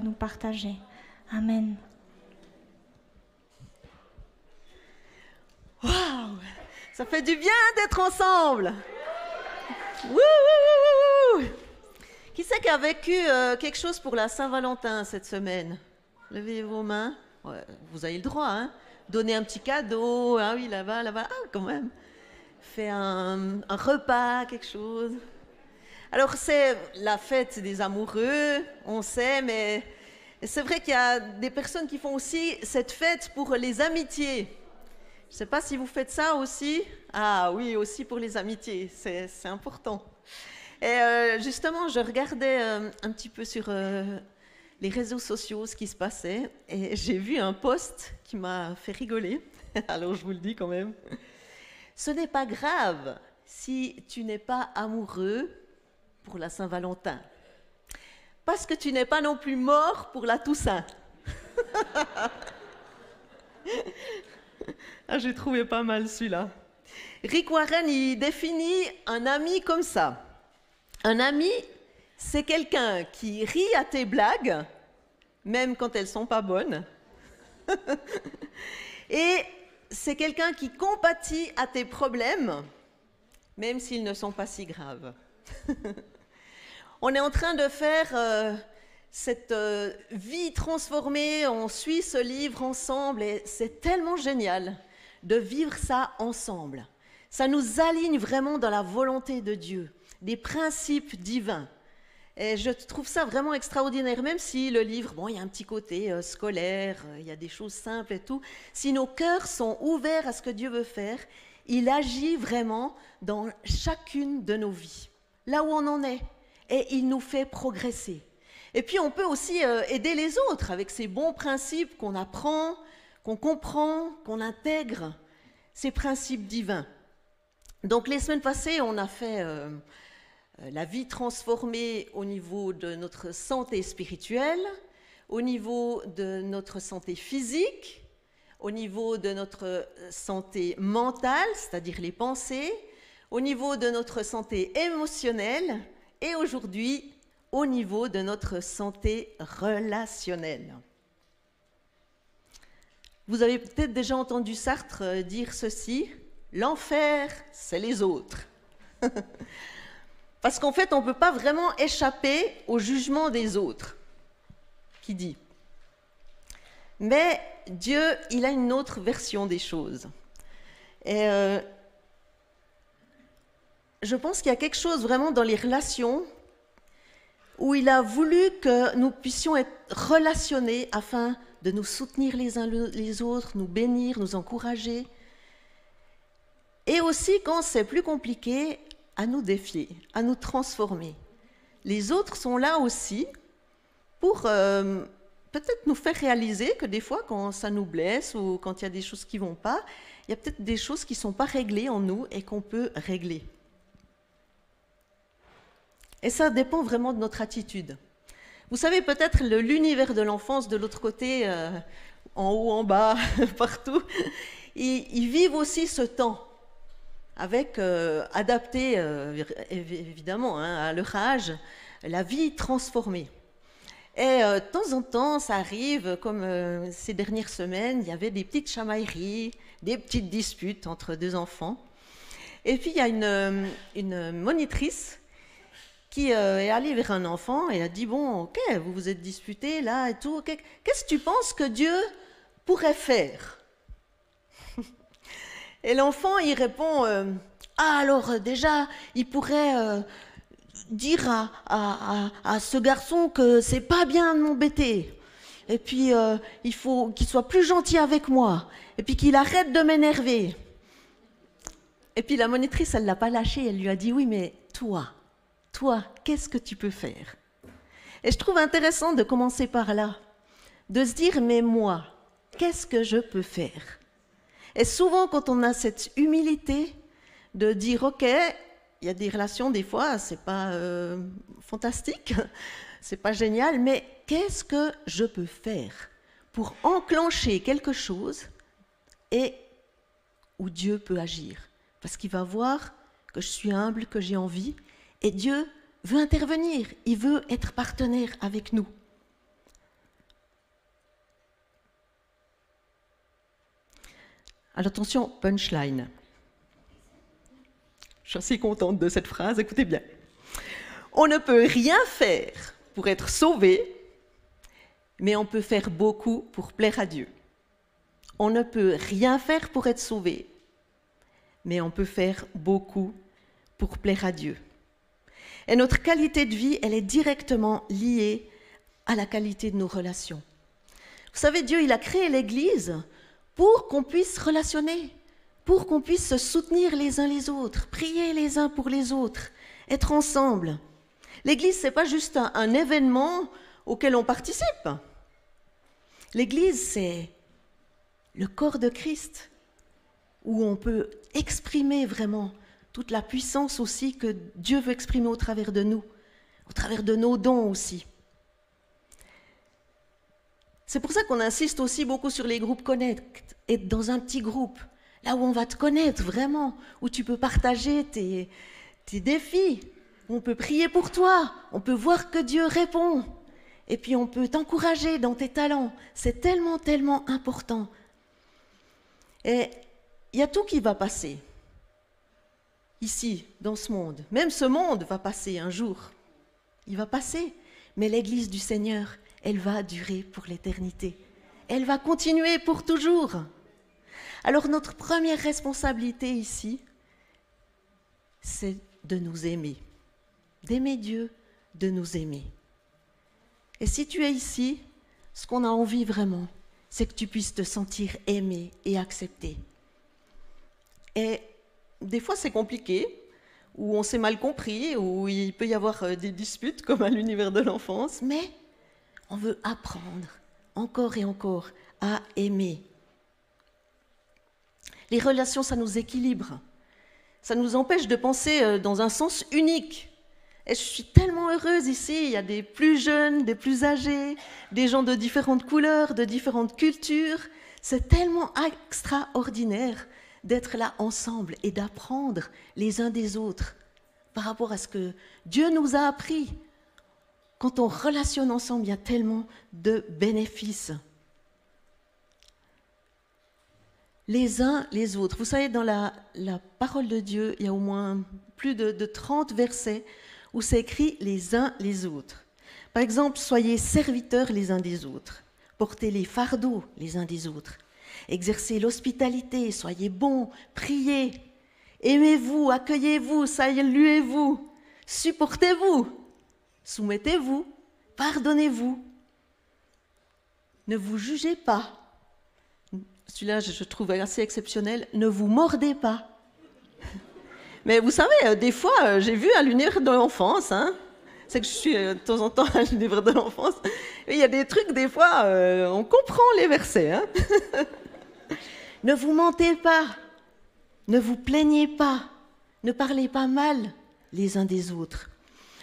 nous partager. Amen. Waouh Ça fait du bien d'être ensemble Qui c'est qui a vécu euh, quelque chose pour la Saint-Valentin cette semaine? Levez vos mains. vous avez le droit, hein Donner un petit cadeau. Ah oui, là-bas, là-bas. Ah, quand même. Faire un, un repas, quelque chose. Alors, c'est la fête des amoureux, on sait, mais c'est vrai qu'il y a des personnes qui font aussi cette fête pour les amitiés. Je ne sais pas si vous faites ça aussi. Ah oui, aussi pour les amitiés, c'est important. Et euh, justement, je regardais euh, un petit peu sur euh, les réseaux sociaux ce qui se passait et j'ai vu un post qui m'a fait rigoler. Alors je vous le dis quand même. Ce n'est pas grave si tu n'es pas amoureux pour la Saint-Valentin. Parce que tu n'es pas non plus mort pour la Toussaint. Ah, j'ai trouvé pas mal celui-là. Rick Warren, il définit un ami comme ça. Un ami, c'est quelqu'un qui rit à tes blagues, même quand elles sont pas bonnes. Et c'est quelqu'un qui compatit à tes problèmes, même s'ils ne sont pas si graves. On est en train de faire euh, cette euh, vie transformée, on suit ce livre ensemble et c'est tellement génial de vivre ça ensemble. Ça nous aligne vraiment dans la volonté de Dieu, des principes divins. Et je trouve ça vraiment extraordinaire, même si le livre, bon, il y a un petit côté euh, scolaire, il y a des choses simples et tout. Si nos cœurs sont ouverts à ce que Dieu veut faire, il agit vraiment dans chacune de nos vies, là où on en est, et il nous fait progresser. Et puis on peut aussi euh, aider les autres avec ces bons principes qu'on apprend, qu'on comprend, qu'on intègre, ces principes divins. Donc les semaines passées, on a fait euh, euh, la vie transformée au niveau de notre santé spirituelle, au niveau de notre santé physique, au niveau de notre santé mentale, c'est-à-dire les pensées, au niveau de notre santé émotionnelle et aujourd'hui au niveau de notre santé relationnelle. Vous avez peut-être déjà entendu Sartre euh, dire ceci, l'enfer, c'est les autres. Parce qu'en fait, on ne peut pas vraiment échapper au jugement des autres, qui dit. Mais Dieu, il a une autre version des choses. Et euh, je pense qu'il y a quelque chose vraiment dans les relations où il a voulu que nous puissions être relationnés afin de nous soutenir les uns les autres, nous bénir, nous encourager. Et aussi, quand c'est plus compliqué, à nous défier, à nous transformer. Les autres sont là aussi pour euh, peut-être nous faire réaliser que des fois, quand ça nous blesse ou quand il y a des choses qui ne vont pas, il y a peut-être des choses qui ne sont pas réglées en nous et qu'on peut régler. Et ça dépend vraiment de notre attitude. Vous savez, peut-être l'univers de l'enfance de l'autre côté, euh, en haut, en bas, partout, ils, vivent aussi ce temps avec euh, adapté euh, évidemment hein, à leur âge, la vie transformée. Et de temps en temps, ça arrive, comme ces dernières semaines, il y avait des petites chamailleries, des petites disputes entre deux enfants. Et puis il y a une, une monitrice qui euh, est allé vers un enfant et a dit Bon, ok, vous vous êtes disputé là et tout, qu'est-ce que tu penses que Dieu pourrait faire? Et l'enfant, il répond euh, Ah, alors euh, déjà, il pourrait dire à, à, à, ce garçon que c'est pas bien de m'embêter. Et puis, il faut qu'il soit plus gentil avec moi. Et puis qu'il arrête de m'énerver. Et puis la monitrice, elle l'a pas lâché. Elle lui a dit Oui, mais toi, toi, qu'est-ce que tu peux faire? Et je trouve intéressant de commencer par là, de se dire, mais moi, qu'est-ce que je peux faire? Et souvent, quand on a cette humilité de dire, OK, il y a des relations, des fois, c'est pas euh, fantastique, c'est pas génial, mais qu'est-ce que je peux faire pour enclencher quelque chose et où Dieu peut agir? Parce qu'il va voir que je suis humble, que j'ai envie, et Dieu veut intervenir, il veut être partenaire avec nous. Alors attention, punchline. Je suis assez contente de cette phrase, écoutez bien. On ne peut rien faire pour être sauvé, mais on peut faire beaucoup pour plaire à Dieu. On ne peut rien faire pour être sauvé, mais on peut faire beaucoup pour plaire à Dieu. Et notre qualité de vie, elle est directement liée à la qualité de nos relations. Vous savez, Dieu, il a créé l'Église pour qu'on puisse relationner, pour qu'on puisse se soutenir les uns les autres, prier les uns pour les autres, être ensemble. L'Église, ce n'est pas juste un, un événement auquel on participe. L'Église, c'est le corps de Christ, où on peut exprimer vraiment toute la puissance aussi que Dieu veut exprimer au travers de nous, au travers de nos dons aussi. C'est pour ça qu'on insiste aussi beaucoup sur les groupes Connect, être dans un petit groupe, là où on va te connaître vraiment, où tu peux partager tes, tes défis, on peut prier pour toi, on peut voir que Dieu répond, et puis on peut t'encourager dans tes talents. C'est tellement, tellement important. Et il y a tout qui va passer ici, dans ce monde. Même ce monde va passer un jour. Il va passer. Mais l'Église du Seigneur, elle va durer pour l'éternité. Elle va continuer pour toujours. Alors notre première responsabilité ici, c'est de nous aimer. D'aimer Dieu, de nous aimer. Et si tu es ici, ce qu'on a envie vraiment, c'est que tu puisses te sentir aimé et accepté. Et des fois, c'est compliqué, où on s'est mal compris, où il peut y avoir euh, des disputes, comme à l'univers de l'enfance, mais on veut apprendre encore et encore à aimer. Les relations, ça nous équilibre. Ça nous empêche de penser euh, dans un sens unique. Et je suis tellement heureuse ici. Il y a des plus jeunes, des plus âgés, des gens de différentes couleurs, de différentes cultures. C'est tellement extraordinaire d'être là ensemble et d'apprendre les uns des autres par rapport à ce que Dieu nous a appris. Quand on relationne ensemble, il y a tellement de bénéfices. Les uns les autres. Vous savez, dans la, parole de Dieu, il y a au moins plus de, de 30 versets où c'est écrit les uns les autres. Par exemple, soyez serviteurs les uns des autres, portez les fardeaux les uns des autres, exercez l'hospitalité, soyez bons, priez, aimez-vous, accueillez-vous, saluez-vous, supportez-vous, soumettez-vous, pardonnez-vous, ne vous jugez pas. Celui-là, je trouve assez exceptionnel. Ne vous mordez pas. Mais vous savez, euh, des fois, euh, j'ai vu à l'univers de l'enfance, hein, c'est que je suis euh, de temps en temps à l'univers de l'enfance, il y a des trucs, des fois, on comprend les versets. Hein. ne vous mentez pas, ne vous plaignez pas, ne parlez pas mal les uns des autres,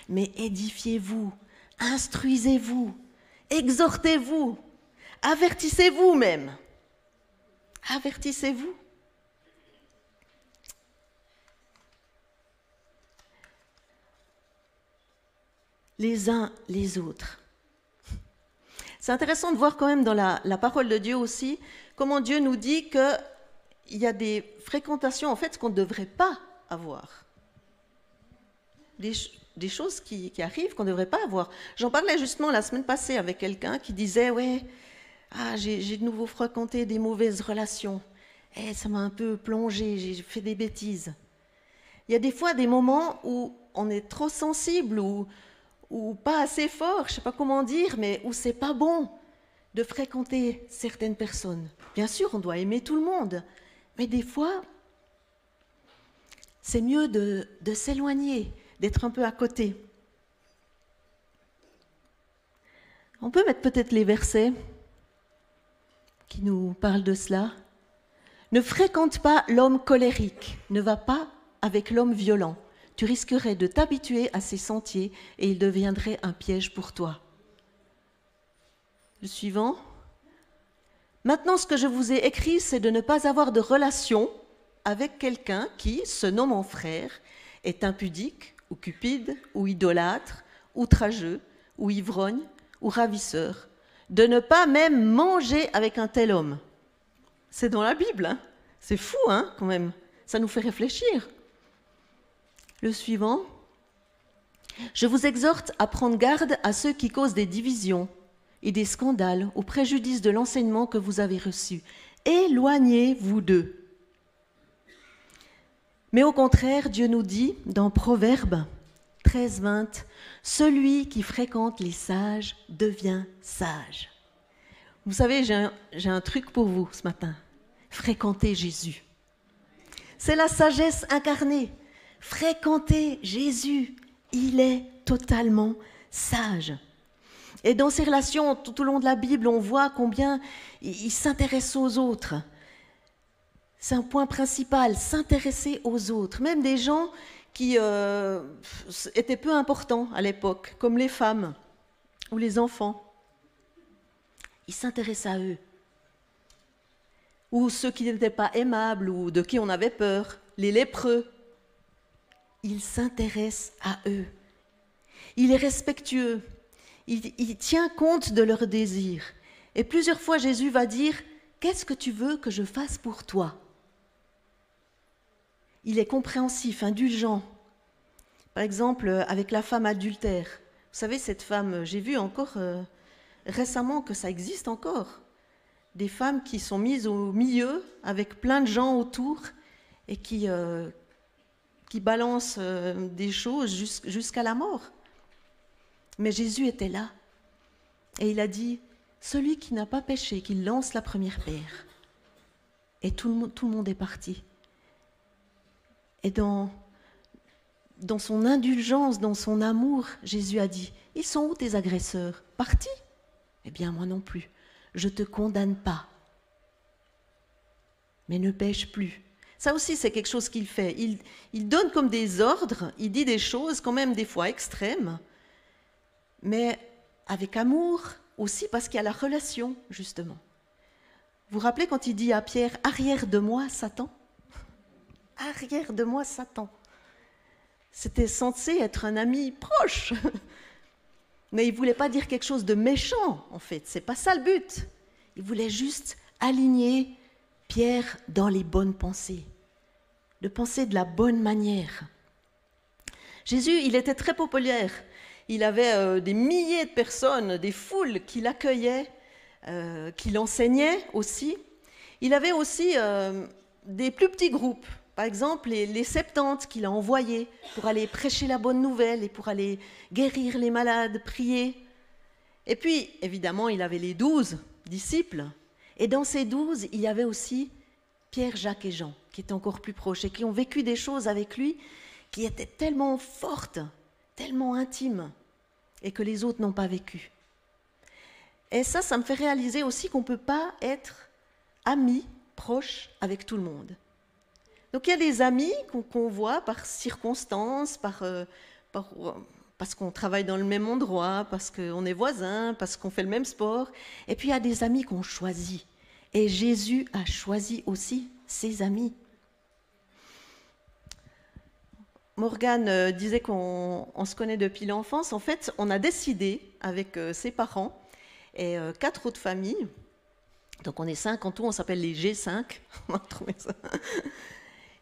mais édifiez-vous, instruisez-vous, exhortez-vous, avertissez-vous même. Avertissez-vous. les uns les autres. C'est intéressant de voir quand même dans la, parole de Dieu aussi comment Dieu nous dit qu'il y a des fréquentations en fait qu'on ne devrait pas avoir. Des, choses qui, arrivent qu'on ne devrait pas avoir. J'en parlais justement la semaine passée avec quelqu'un qui disait Ouais, ah, j'ai de nouveau fréquenté des mauvaises relations. Eh, ça m'a un peu plongé, j'ai fait des bêtises. Il y a des fois des moments où on est trop sensible, ou ou pas assez fort, je ne sais pas comment dire, mais où c'est pas bon de fréquenter certaines personnes. Bien sûr, on doit aimer tout le monde, mais des fois, c'est mieux de, s'éloigner, d'être un peu à côté. On peut mettre peut-être les versets qui nous parlent de cela. Ne fréquente pas l'homme colérique, ne va pas avec l'homme violent tu risquerais de t'habituer à ces sentiers et ils deviendraient un piège pour toi. Le suivant. Maintenant, ce que je vous ai écrit, c'est de ne pas avoir de relation avec quelqu'un qui, se nommant frère, est impudique, ou cupide, ou idolâtre, outrageux, ou ivrogne, ou ravisseur. De ne pas même manger avec un tel homme. C'est dans la Bible. Hein C'est fou, hein, quand même. Ça nous fait réfléchir. Le suivant. Je vous exhorte à prendre garde à ceux qui causent des divisions et des scandales au préjudice de l'enseignement que vous avez reçu. Éloignez-vous d'eux. Mais au contraire, Dieu nous dit dans Proverbe 13, 20, Celui qui fréquente les sages devient sage. Vous savez, j'ai un, un, truc pour vous ce matin. Fréquentez Jésus. C'est la sagesse incarnée. Fréquentez Jésus. Il est totalement sage. Et dans ses relations tout au long de la Bible, on voit combien il s'intéresse aux autres. C'est un point principal, s'intéresser aux autres, même des gens qui euh, étaient peu importants à l'époque, comme les femmes ou les enfants. Il s'intéresse à eux. Ou ceux qui n'étaient pas aimables ou de qui on avait peur, les lépreux. Il s'intéresse à eux. Il est respectueux. Il, tient compte de leurs désirs. Et plusieurs fois, Jésus va dire, Qu'est-ce que tu veux que je fasse pour toi? Il est compréhensif, indulgent. Par exemple, avec la femme adultère. Vous savez, cette femme, j'ai vu encore euh, récemment que ça existe encore. Des femmes qui sont mises au milieu avec plein de gens autour et qui, euh, qui balancent euh, des choses jusqu'à la mort. Mais Jésus était là. Et il a dit, celui qui n'a pas péché, qu'il lance la première pierre. Et tout le, tout le monde est parti. Et dans, dans son indulgence, dans son amour, Jésus a dit, ils sont où tes agresseurs? Partis? Eh bien, moi non plus. Je ne te condamne pas. Mais ne pêche plus. Ça aussi, c'est quelque chose qu'il fait. Il, il donne comme des ordres, il dit des choses quand même des fois extrêmes, mais avec amour aussi parce qu'il y a la relation, justement. Vous vous rappelez quand il dit à Pierre, arrière de moi, Satan? Arrière de moi, Satan. C'était censé être un ami proche. Mais il voulait pas dire quelque chose de méchant, en fait. C'est pas ça le but. Il voulait juste aligner Pierre dans les bonnes pensées, de penser de la bonne manière. Jésus, il était très populaire. Il avait euh, des milliers de personnes, des foules qui l'accueillaient, euh, qui l'enseignaient aussi. Il avait aussi euh, des plus petits groupes. Par exemple, les, les 70 qu'il a envoyés pour aller prêcher la bonne nouvelle et pour aller guérir les malades, prier. Et puis, évidemment, il avait les douze disciples. Et dans ces douze, il y avait aussi Pierre, Jacques et Jean, qui étaient encore plus proches et qui ont vécu des choses avec lui qui étaient tellement fortes, tellement intimes, et que les autres n'ont pas vécu. Et ça, ça me fait réaliser aussi qu'on ne peut pas être amis, proches avec tout le monde. Donc il y a des amis qu'on voit par circonstances, par, euh, par, parce qu'on travaille dans le même endroit, parce qu'on est voisins, parce qu'on fait le même sport. Et puis il y a des amis qu'on choisit. Et Jésus a choisi aussi ses amis. Morgane euh, disait qu'on se connaît depuis l'enfance. En fait, on a décidé avec euh, ses parents et euh, quatre autres familles, donc on est cinq en tout, on s'appelle les G5, on a trouvé ça.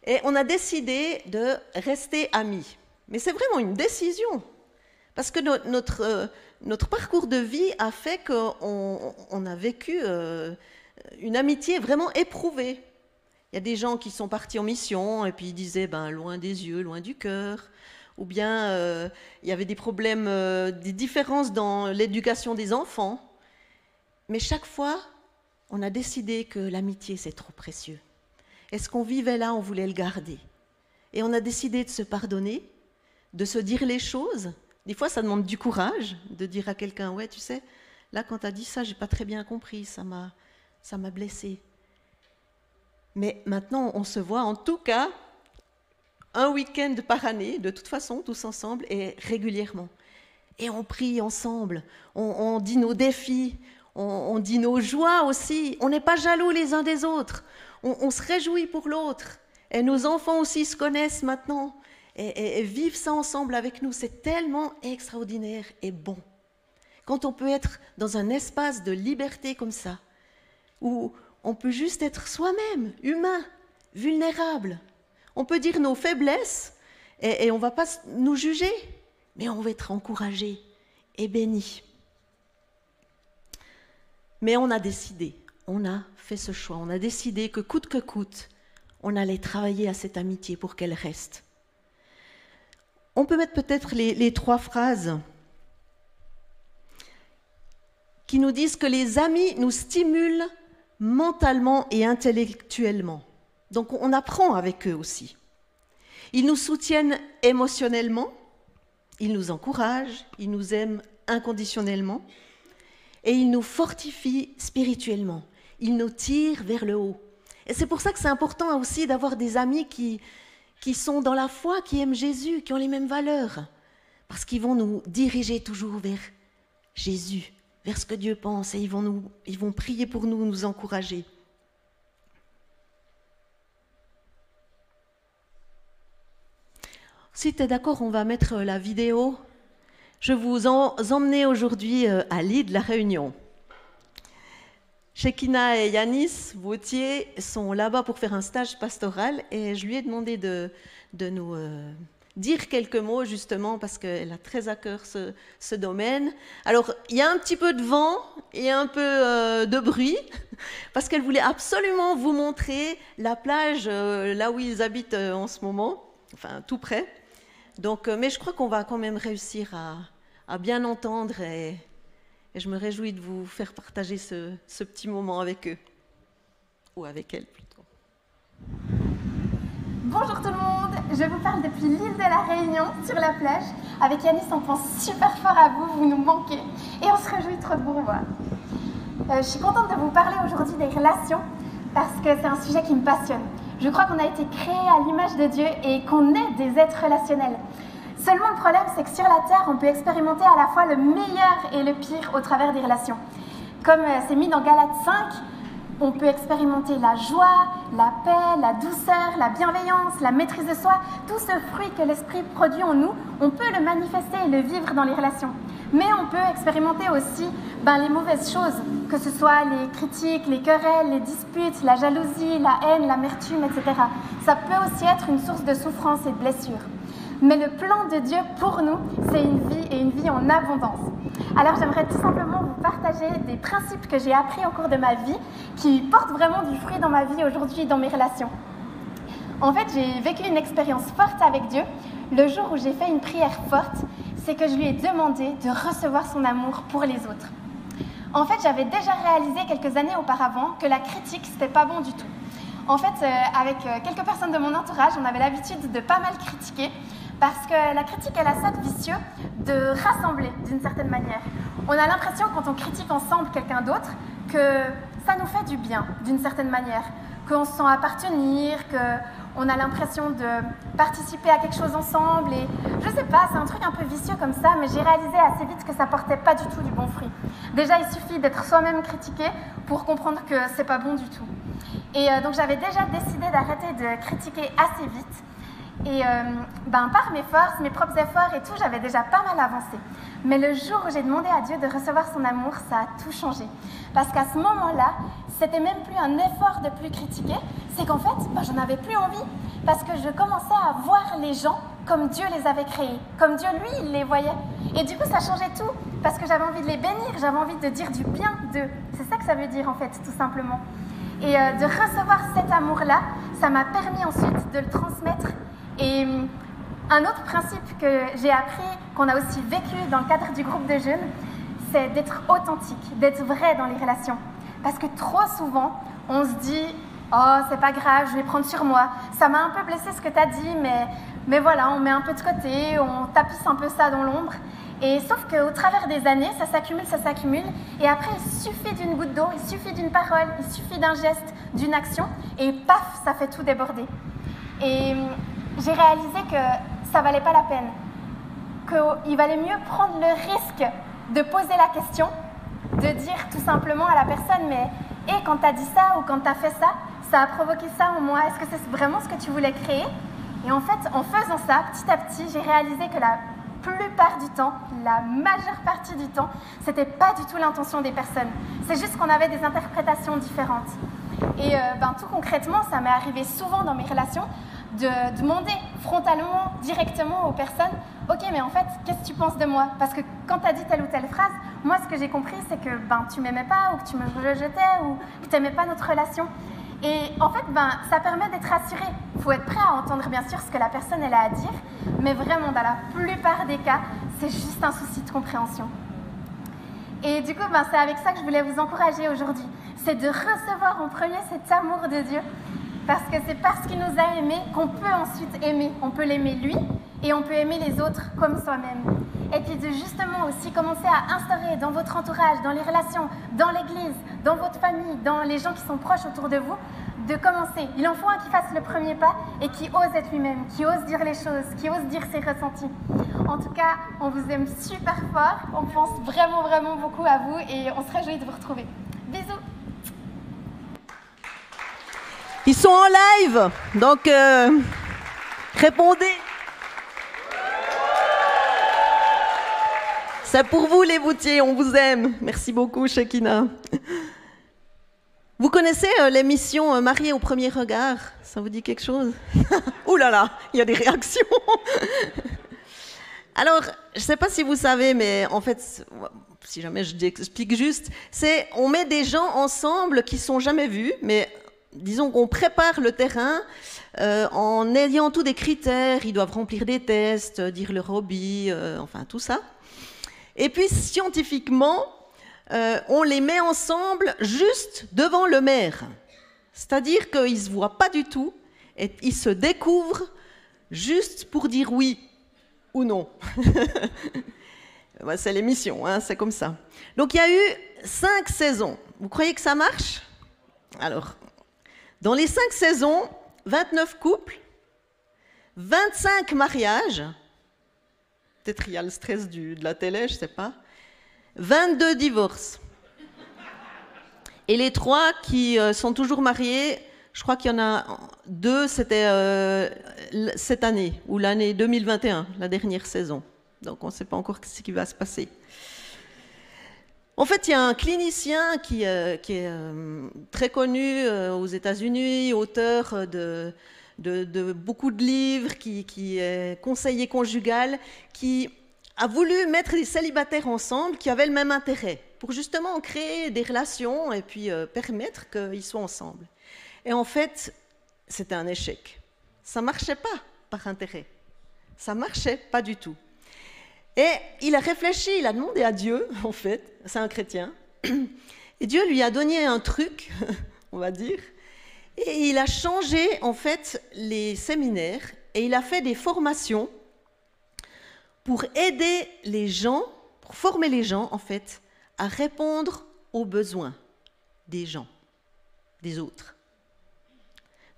Et on a décidé de rester amis. Mais c'est vraiment une décision. Parce que notre, parcours de vie a fait qu'on on a vécu une amitié vraiment éprouvée. Il y a des gens qui sont partis en mission et puis ils disaient ben, loin des yeux, loin du cœur. Ou bien euh, il y avait des problèmes, euh, des différences dans l'éducation des enfants. Mais chaque fois, on a décidé que l'amitié, c'est trop précieux. Et ce qu'on vivait là, on voulait le garder? Et on a décidé de se pardonner, de se dire les choses. Des fois, ça demande du courage de dire à quelqu'un, ouais, tu sais, là, quand tu as dit ça, j'ai pas très bien compris, ça m'a, ça m'a blessé. Mais maintenant, on se voit en tout cas un week-end par année, de toute façon, tous ensemble et régulièrement. Et on prie ensemble, on, dit nos défis, on, dit nos joies aussi. On n'est pas jaloux les uns des autres, on, se réjouit pour l'autre. Et nos enfants aussi se connaissent maintenant et, et vivent ça ensemble avec nous. C'est tellement extraordinaire et bon. Quand on peut être dans un espace de liberté comme ça, où, on peut juste être soi-même, humain, vulnérables. On peut dire nos faiblesses et, on ne va pas nous juger, mais on va être encouragé et béni. Mais on a décidé, on a fait ce choix, on a décidé que coûte que coûte, on allait travailler à cette amitié pour qu'elle reste. On peut mettre peut-être les, trois phrases qui nous disent que les amis nous stimulent mentalement et intellectuellement. Donc on apprend avec eux aussi. Ils nous soutiennent émotionnellement, ils nous encouragent, ils nous aiment inconditionnellement et ils nous fortifient spirituellement. Ils nous tirent vers le haut. Et c'est pour ça que c'est important aussi d'avoir des amis qui, qui sont dans la foi, qui aiment Jésus, qui ont les mêmes valeurs. Parce qu'ils vont nous diriger toujours vers Jésus, vers ce que Dieu pense, et ils vont, nous, ils vont prier pour nous, nous encourager. Si tu es d'accord, on va mettre la vidéo. Je vous en, emmener aujourd'hui euh, à l'île de la Réunion. Shekina et Yanis Vautier sont là-bas pour faire un stage pastoral et je lui ai demandé de, de nous euh, dire quelques mots justement parce qu'elle a très à cœur ce, domaine. Alors, il y a un petit peu de vent et un peu euh, de bruit parce qu'elle voulait absolument vous montrer la plage euh, là où ils habitent euh, en ce moment, enfin tout près. Donc, mais je crois qu'on va quand même réussir à, bien entendre et, je me réjouis de vous faire partager ce petit moment avec eux ou avec elle plutôt. Bonjour tout le monde, je vous parle depuis l'île de la Réunion, sur la plage. Avec Yanis, on pense super fort à vous, vous nous manquez, et on se réjouit trop de vous revoir. Euh, je suis contente de vous parler aujourd'hui des relations, parce que c'est un sujet qui me passionne. Je crois qu'on a été créé à l'image de Dieu et qu'on est des êtres relationnels. Seulement le problème, c'est que sur la Terre, on peut expérimenter à la fois le meilleur et le pire au travers des relations. Comme euh, c'est mis dans Galates 5, on peut expérimenter la joie, la paix, la douceur, la bienveillance, la maîtrise de soi, tout ce fruit que l'Esprit produit en nous, on peut le manifester et le vivre dans les relations. Mais on peut expérimenter aussi ben, les mauvaises choses, que ce soit les critiques, les querelles, les disputes, la jalousie, la haine, l'amertume, etc. Ça peut aussi être une source de souffrance et de blessure. Mais le plan de Dieu pour nous, c'est une vie et une vie en abondance. Alors j'aimerais tout simplement vous partager des principes que j'ai appris au cours de ma vie qui portent vraiment du fruit dans ma vie aujourd'hui, dans mes relations. En fait, j'ai vécu une expérience forte avec Dieu. Le jour où j'ai fait une prière forte, c'est que je lui ai demandé de recevoir son amour pour les autres. En fait, j'avais déjà réalisé quelques années auparavant que la critique, c'était pas bon du tout. En fait, euh, avec quelques personnes de mon entourage, on avait l'habitude de pas mal critiquer parce que la critique a la cercle vicieux de rassembler d'une certaine manière. On a l'impression quand on critique ensemble quelqu'un d'autre que ça nous fait du bien d'une certaine manière, qu'on se sent appartenir, qu'on a l'impression de participer à quelque chose ensemble et je sais pas, c'est un truc un peu vicieux comme ça, mais j'ai réalisé assez vite que ça portait pas du tout du bon fruit. Déjà, il suffit d'être soi-même critiqué pour comprendre que c'est pas bon du tout. Et euh, donc j'avais déjà décidé d'arrêter de critiquer assez vite et euh, ben, par mes forces, mes propres efforts et tout, j'avais déjà pas mal avancé. Mais le jour où j'ai demandé à Dieu de recevoir son amour, ça a tout changé. Parce qu'à ce moment-là, c'était même plus un effort de plus critiquer, c'est qu'en fait, ben, j'en avais plus envie. Parce que je commençais à voir les gens comme Dieu les avait créés, comme Dieu, lui, il les voyait. Et du coup, ça changeait tout. Parce que j'avais envie de les bénir, j'avais envie de dire du bien d'eux. C'est ça que ça veut dire, en fait, tout simplement. Et euh, de recevoir cet amour-là, ça m'a permis ensuite de le transmettre et un autre principe que j'ai appris, qu'on a aussi vécu dans le cadre du groupe de jeunes, c'est d'être authentique, d'être vrai dans les relations. Parce que trop souvent, on se dit Oh, c'est pas grave, je vais prendre sur moi. Ça m'a un peu blessé ce que tu as dit, mais, mais voilà, on met un peu de côté, on tapisse un peu ça dans l'ombre. Et sauf qu'au travers des années, ça s'accumule, ça s'accumule. Et après, il suffit d'une goutte d'eau, il suffit d'une parole, il suffit d'un geste, d'une action, et paf, ça fait tout déborder. Et j'ai réalisé que ça valait pas la peine, qu'il valait mieux prendre le risque de poser la question, de dire tout simplement à la personne, mais hé, quand tu as dit ça ou quand tu as fait ça, ça a provoqué ça en moi, est-ce que c'est vraiment ce que tu voulais créer? Et en fait, en faisant ça, petit à petit, j'ai réalisé que la plupart du temps, la majeure partie du temps, c'était pas du tout l'intention des personnes. C'est juste qu'on avait des interprétations différentes. Et euh, ben, tout concrètement, ça m'est arrivé souvent dans mes relations de demander frontalement, directement aux personnes, ok, mais en fait, qu'est-ce que tu penses de moi? Parce que quand tu as dit telle ou telle phrase, moi, ce que j'ai compris, c'est que ben, tu m'aimais pas, ou que tu me rejetais, ou que tu n'aimais pas notre relation. Et en fait, ben, ça permet d'être rassuré. Il faut être prêt à entendre bien sûr ce que la personne elle a à dire, mais vraiment, dans la plupart des cas, c'est juste un souci de compréhension. Et du coup, ben, c'est avec ça que je voulais vous encourager aujourd'hui. C'est de recevoir en premier cet amour de Dieu. Parce que c'est parce qu'il nous a aimés qu'on peut ensuite aimer. On peut l'aimer lui et on peut aimer les autres comme soi-même. Et puis de justement aussi commencer à instaurer dans votre entourage, dans les relations, dans l'église, dans votre famille, dans les gens qui sont proches autour de vous, de commencer. Il en faut un qui fasse le premier pas et qui ose être lui-même, qui ose dire les choses, qui ose dire ses ressentis. En tout cas, on vous aime super fort, on pense vraiment vraiment beaucoup à vous et on se réjouit de vous retrouver. Bisous Ils sont en live, donc euh, répondez. C'est pour vous les boutiers, on vous aime. Merci beaucoup, Shekina. Vous connaissez euh, l'émission euh, Mariée au premier regard? Ça vous dit quelque chose? Ouh là, il y a des réactions. Alors, je ne sais pas si vous savez, mais en fait, si jamais je explique juste, c'est on met des gens ensemble qui sont jamais vus, mais disons qu'on prépare le terrain euh, en ayant tous des critères. Ils doivent remplir des tests, dire leur hobby, euh, enfin tout ça. Et puis scientifiquement, euh, on les met ensemble juste devant le maire. C'est-à-dire qu'ils ne se voient pas du tout et ils se découvrent juste pour dire oui ou non. c'est l'émission, hein, c'est comme ça. Donc il y a eu cinq saisons. Vous croyez que ça marche? Alors, dans les cinq saisons, 29 couples, 25 mariages, peut-être il y a le stress de la télé, je ne sais pas, 22 divorces. Et les trois qui euh, sont toujours mariés, je crois qu'il y en a deux, c'était euh, cette année, ou l'année 2021, la dernière saison. Donc on ne sait pas encore ce qui va se passer. En fait, il y a un clinicien qui, euh, est euh, très connu euh, aux États-Unis, auteur de, beaucoup de livres, qui, est conseiller conjugal, qui a voulu mettre des célibataires ensemble qui avaient le même intérêt, pour justement créer des relations et puis permettre qu'ils soient ensemble. Et en fait, c'était un échec. Ça ne marchait pas par intérêt. Ça ne marchait pas du tout. Et il a réfléchi, il a demandé à Dieu, en fait, c'est un chrétien, et Dieu lui a donné un truc, on va dire, et il a changé en fait les séminaires et il a fait des formations pour aider les gens, pour former les gens en fait à répondre aux besoins des gens, des autres.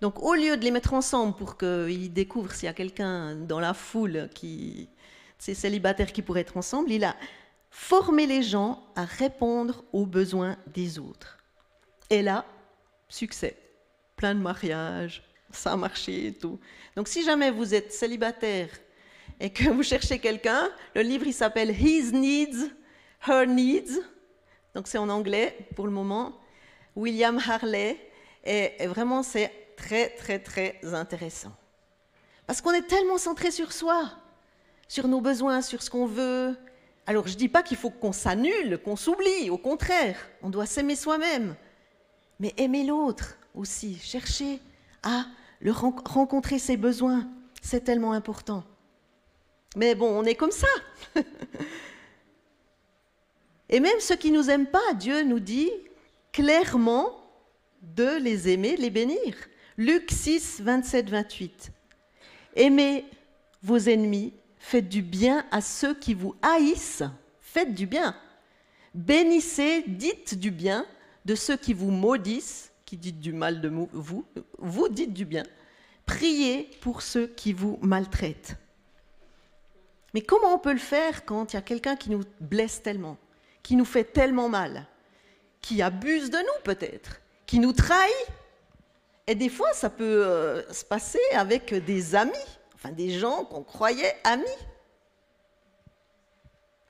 Donc au lieu de les mettre ensemble pour qu'ils découvrent s'il y a quelqu'un dans la foule qui, ces célibataires qui pourraient être ensemble, il a formé les gens à répondre aux besoins des autres. Et là, succès. Plein de mariages, ça a marché et tout. Donc si jamais vous êtes célibataire et que vous cherchez quelqu'un, le livre il s'appelle His Needs, Her Needs. Donc c'est en anglais pour le moment. William Harley. Et, et vraiment c'est très très très intéressant. Parce qu'on est tellement centré sur soi sur nos besoins, sur ce qu'on veut. Alors je ne dis pas qu'il faut qu'on s'annule, qu'on s'oublie, au contraire, on doit s'aimer soi-même, mais aimer l'autre aussi, chercher à le rencontrer ses besoins, c'est tellement important. Mais bon, on est comme ça. Et même ceux qui ne nous aiment pas, Dieu nous dit clairement de les aimer, de les bénir. Luc 6, 27, 28. Aimez vos ennemis, Faites du bien à ceux qui vous haïssent. Faites du bien. Bénissez, dites du bien de ceux qui vous maudissent, qui dites du mal de vous. Vous dites du bien. Priez pour ceux qui vous maltraitent. Mais comment on peut le faire quand il y a quelqu'un qui nous blesse tellement, qui nous fait tellement mal, qui abuse de nous peut-être, qui nous trahit? Et des fois, ça peut euh, se passer avec des amis des gens qu'on croyait amis.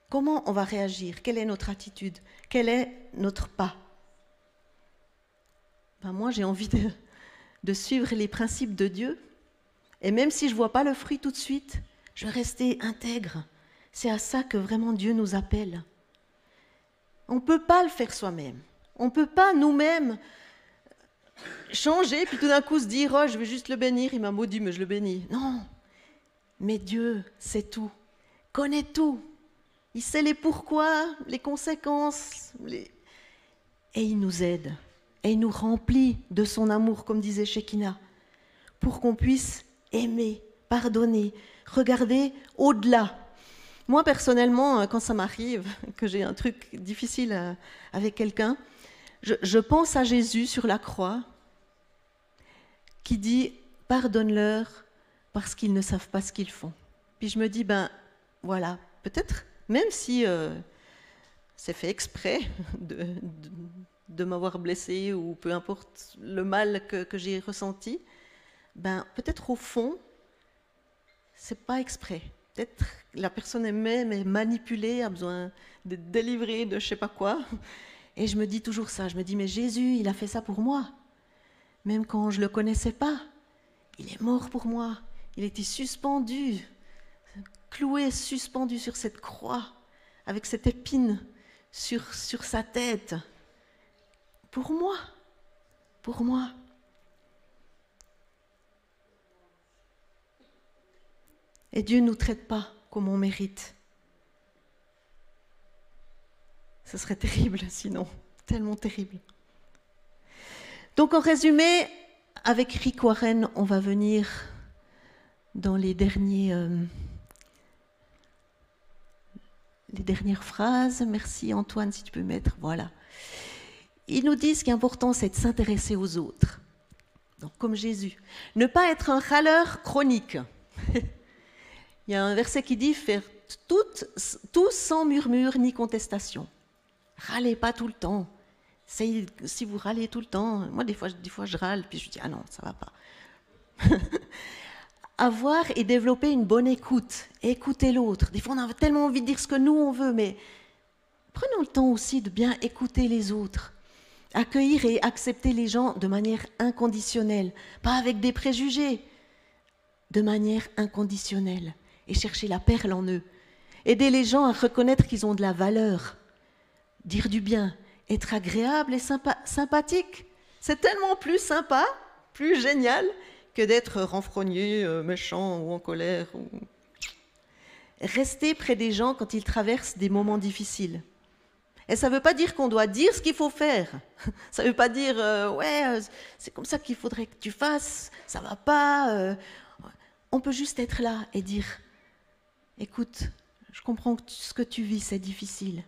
Comment on va réagir? Quelle est notre attitude? Quel est notre pas? Ben moi j'ai envie de, de suivre les principes de Dieu. Et même si je ne vois pas le fruit tout de suite, je vais rester intègre. C'est à ça que vraiment Dieu nous appelle. On ne peut pas le faire soi-même. On ne peut pas nous-mêmes changer, puis tout d'un coup se dire, oh, je vais juste le bénir, il m'a maudit, mais je le bénis. Non. Mais Dieu sait tout, connaît tout. Il sait les pourquoi, les conséquences, et il nous aide. Et il nous remplit de son amour, comme disait Shekina, pour qu'on puisse aimer, pardonner, regarder au-delà. Moi, personnellement, quand ça m'arrive, que j'ai un truc difficile euh, avec quelqu'un, je, pense à Jésus sur la croix qui dit Pardonne-leur parce qu'ils ne savent pas ce qu'ils font. Puis je me dis Ben voilà, peut-être, même si euh, c'est fait exprès de, de, m'avoir blessé ou peu importe le mal que, j'ai ressenti, ben peut-être au fond, c'est pas exprès. Peut-être la personne est même est manipulée, a besoin de délivrer de je sais pas quoi. Et je me dis toujours ça, je me dis, mais Jésus, il a fait ça pour moi. Même quand je ne le connaissais pas, il est mort pour moi. Il était suspendu, cloué, suspendu sur cette croix, avec cette épine sur, sa tête. Pour moi, pour moi. Et Dieu ne nous traite pas comme on mérite. Ce serait terrible sinon, tellement terrible. Donc en résumé, avec Rick Warren, on va venir dans les derniers... Euh, les dernières phrases. Merci Antoine, si tu peux mettre. Voilà. Il nous dit ce qui est important, c'est de s'intéresser aux autres. Donc, comme Jésus. Ne pas être un râleur chronique. Il y a un verset qui dit faire tout, tout sans murmure ni contestation. Râlez pas tout le temps. Si vous râlez tout le temps, moi des fois, des fois je râle, puis je dis ah non, ça va pas. Avoir et développer une bonne écoute, écouter l'autre. Des fois on a tellement envie de dire ce que nous on veut, mais prenons le temps aussi de bien écouter les autres. Accueillir et accepter les gens de manière inconditionnelle, pas avec des préjugés, de manière inconditionnelle, et chercher la perle en eux. Aider les gens à reconnaître qu'ils ont de la valeur dire du bien, être agréable et sympathique. C'est tellement plus sympa, plus génial que d'être renfrogné, euh, méchant ou en colère. Rester près des gens quand ils traversent des moments difficiles. Et ça ne veut pas dire qu'on doit dire ce qu'il faut faire. Ça ne veut pas dire euh, ouais, euh, c'est comme ça qu'il faudrait que tu fasses, ça va pas. On peut juste être là et dire écoute, je comprends que ce que tu vis, c'est difficile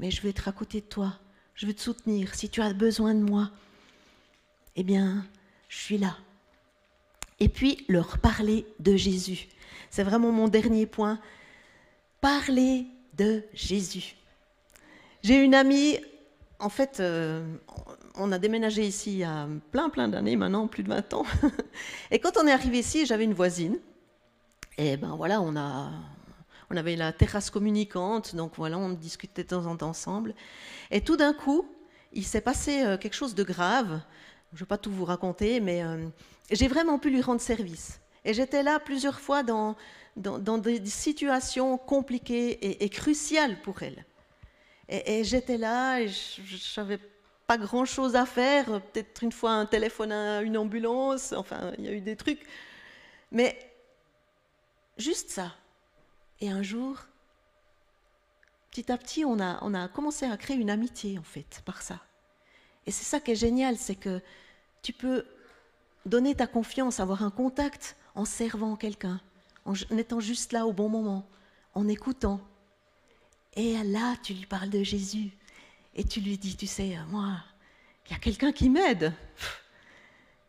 mais je vais être à côté de toi, je vais te soutenir. Si tu as besoin de moi, eh bien, je suis là. Et puis, leur parler de Jésus. C'est vraiment mon dernier point. Parler de Jésus. J'ai une amie, en fait, euh, on a déménagé ici il y a plein, plein d'années maintenant, plus de 20 ans. Et quand on est arrivé ici, j'avais une voisine. Et ben voilà, on a, on avait la terrasse communicante, donc voilà, on discutait de temps en temps ensemble. Et tout d'un coup, il s'est passé euh, quelque chose de grave. Je ne vais pas tout vous raconter, mais euh, j'ai vraiment pu lui rendre service. Et j'étais là plusieurs fois dans, des situations compliquées et, cruciales pour elle. Et, j'étais là, et je n'avais pas grand-chose à faire, peut-être une fois un téléphone à une ambulance, enfin, il y a eu des trucs. Mais juste ça, et un jour, petit à petit, on a commencé à créer une amitié, en fait, par ça. Et c'est ça qui est génial, c'est que tu peux donner ta confiance, avoir un contact en servant quelqu'un, en étant juste là au bon moment, en écoutant. Et là, tu lui parles de Jésus. Et tu lui dis, tu sais, moi, il y a quelqu'un qui m'aide.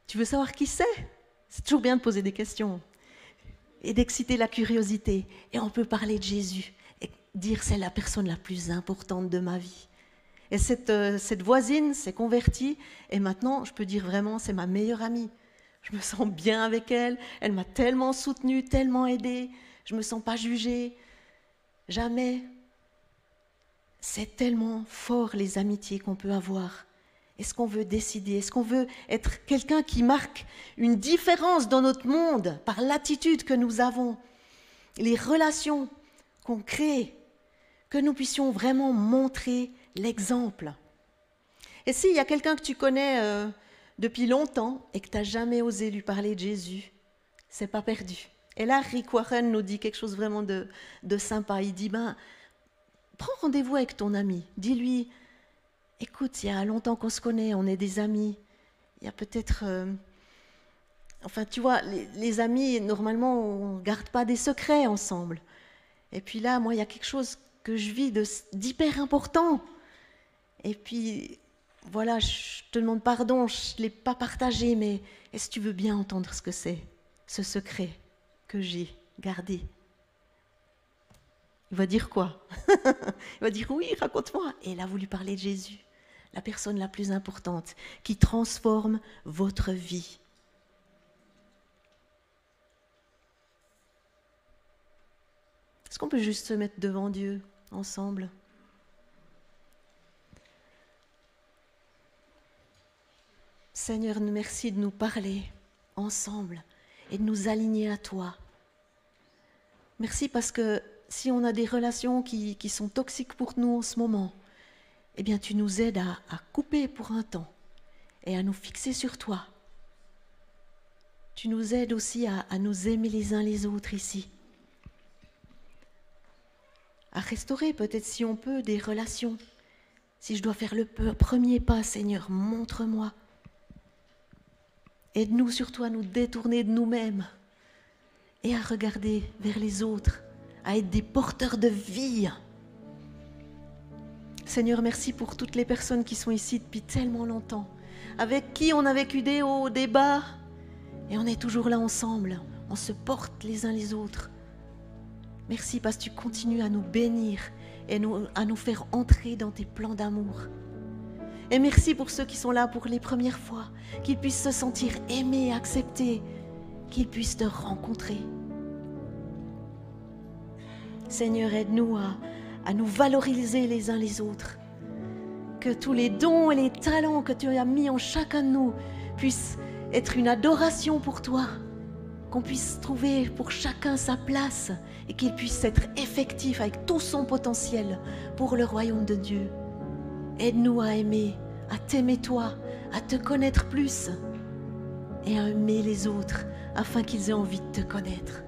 Tu veux savoir qui c'est? C'est toujours bien de poser des questions et d'exciter la curiosité. Et on peut parler de Jésus et dire c'est la personne la plus importante de ma vie. Et cette, euh, cette voisine s'est convertie et maintenant je peux dire vraiment c'est ma meilleure amie. Je me sens bien avec elle, elle m'a tellement soutenue, tellement aidée, je me sens pas jugée. Jamais. C'est tellement fort les amitiés qu'on peut avoir. Est-ce qu'on veut décider? Est-ce qu'on veut être quelqu'un qui marque une différence dans notre monde par l'attitude que nous avons, les relations qu'on crée, que nous puissions vraiment montrer l'exemple Et s'il y a quelqu'un que tu connais euh, depuis longtemps et que tu n'as jamais osé lui parler de Jésus, c'est pas perdu. Et là, Rick Warren nous dit quelque chose vraiment de, de sympa. Il dit, ben, prends rendez-vous avec ton ami. Dis-lui, écoute, il y a longtemps qu'on se connaît, on est des amis. Il y a peut-être... euh, Enfin, tu vois, les, les amis, normalement, on ne garde pas des secrets ensemble. Et puis là, moi, il y a quelque chose que je vis d'hyper important. Et puis, voilà, je te demande pardon, je ne l'ai pas partagé, mais est-ce que tu veux bien entendre ce que c'est, ce secret que j'ai gardé? Il va dire quoi? Il va dire oui, raconte-moi. Et il a voulu parler de Jésus, la personne la plus importante, qui transforme votre vie. Est-ce qu'on peut juste se mettre devant Dieu ensemble? Seigneur, merci de nous parler ensemble et de nous aligner à toi. Merci parce que si on a des relations qui, sont toxiques pour nous en ce moment, eh bien tu nous aides à, couper pour un temps et à nous fixer sur toi. Tu nous aides aussi à, à nous aimer les uns les autres ici à restaurer peut-être si on peut des relations. Si je dois faire le premier pas, Seigneur, montre-moi. Aide-nous surtout à nous détourner de nous-mêmes et à regarder vers les autres, à être des porteurs de vie. Seigneur, merci pour toutes les personnes qui sont ici depuis tellement longtemps, avec qui on a vécu des hauts, des bas, et on est toujours là ensemble, on se porte les uns les autres. Merci parce que tu continues à nous bénir et à nous faire entrer dans tes plans d'amour. Et merci pour ceux qui sont là pour les premières fois, qu'ils puissent se sentir aimés, acceptés, qu'ils puissent te rencontrer. Seigneur, aide-nous à, nous valoriser les uns les autres. Que tous les dons et les talents que tu as mis en chacun de nous puissent être une adoration pour toi qu'on puisse trouver pour chacun sa place et qu'il puisse être effectif avec tout son potentiel pour le royaume de Dieu. Aide-nous à aimer, à t'aimer toi, à te connaître plus et à aimer les autres afin qu'ils aient envie de te connaître.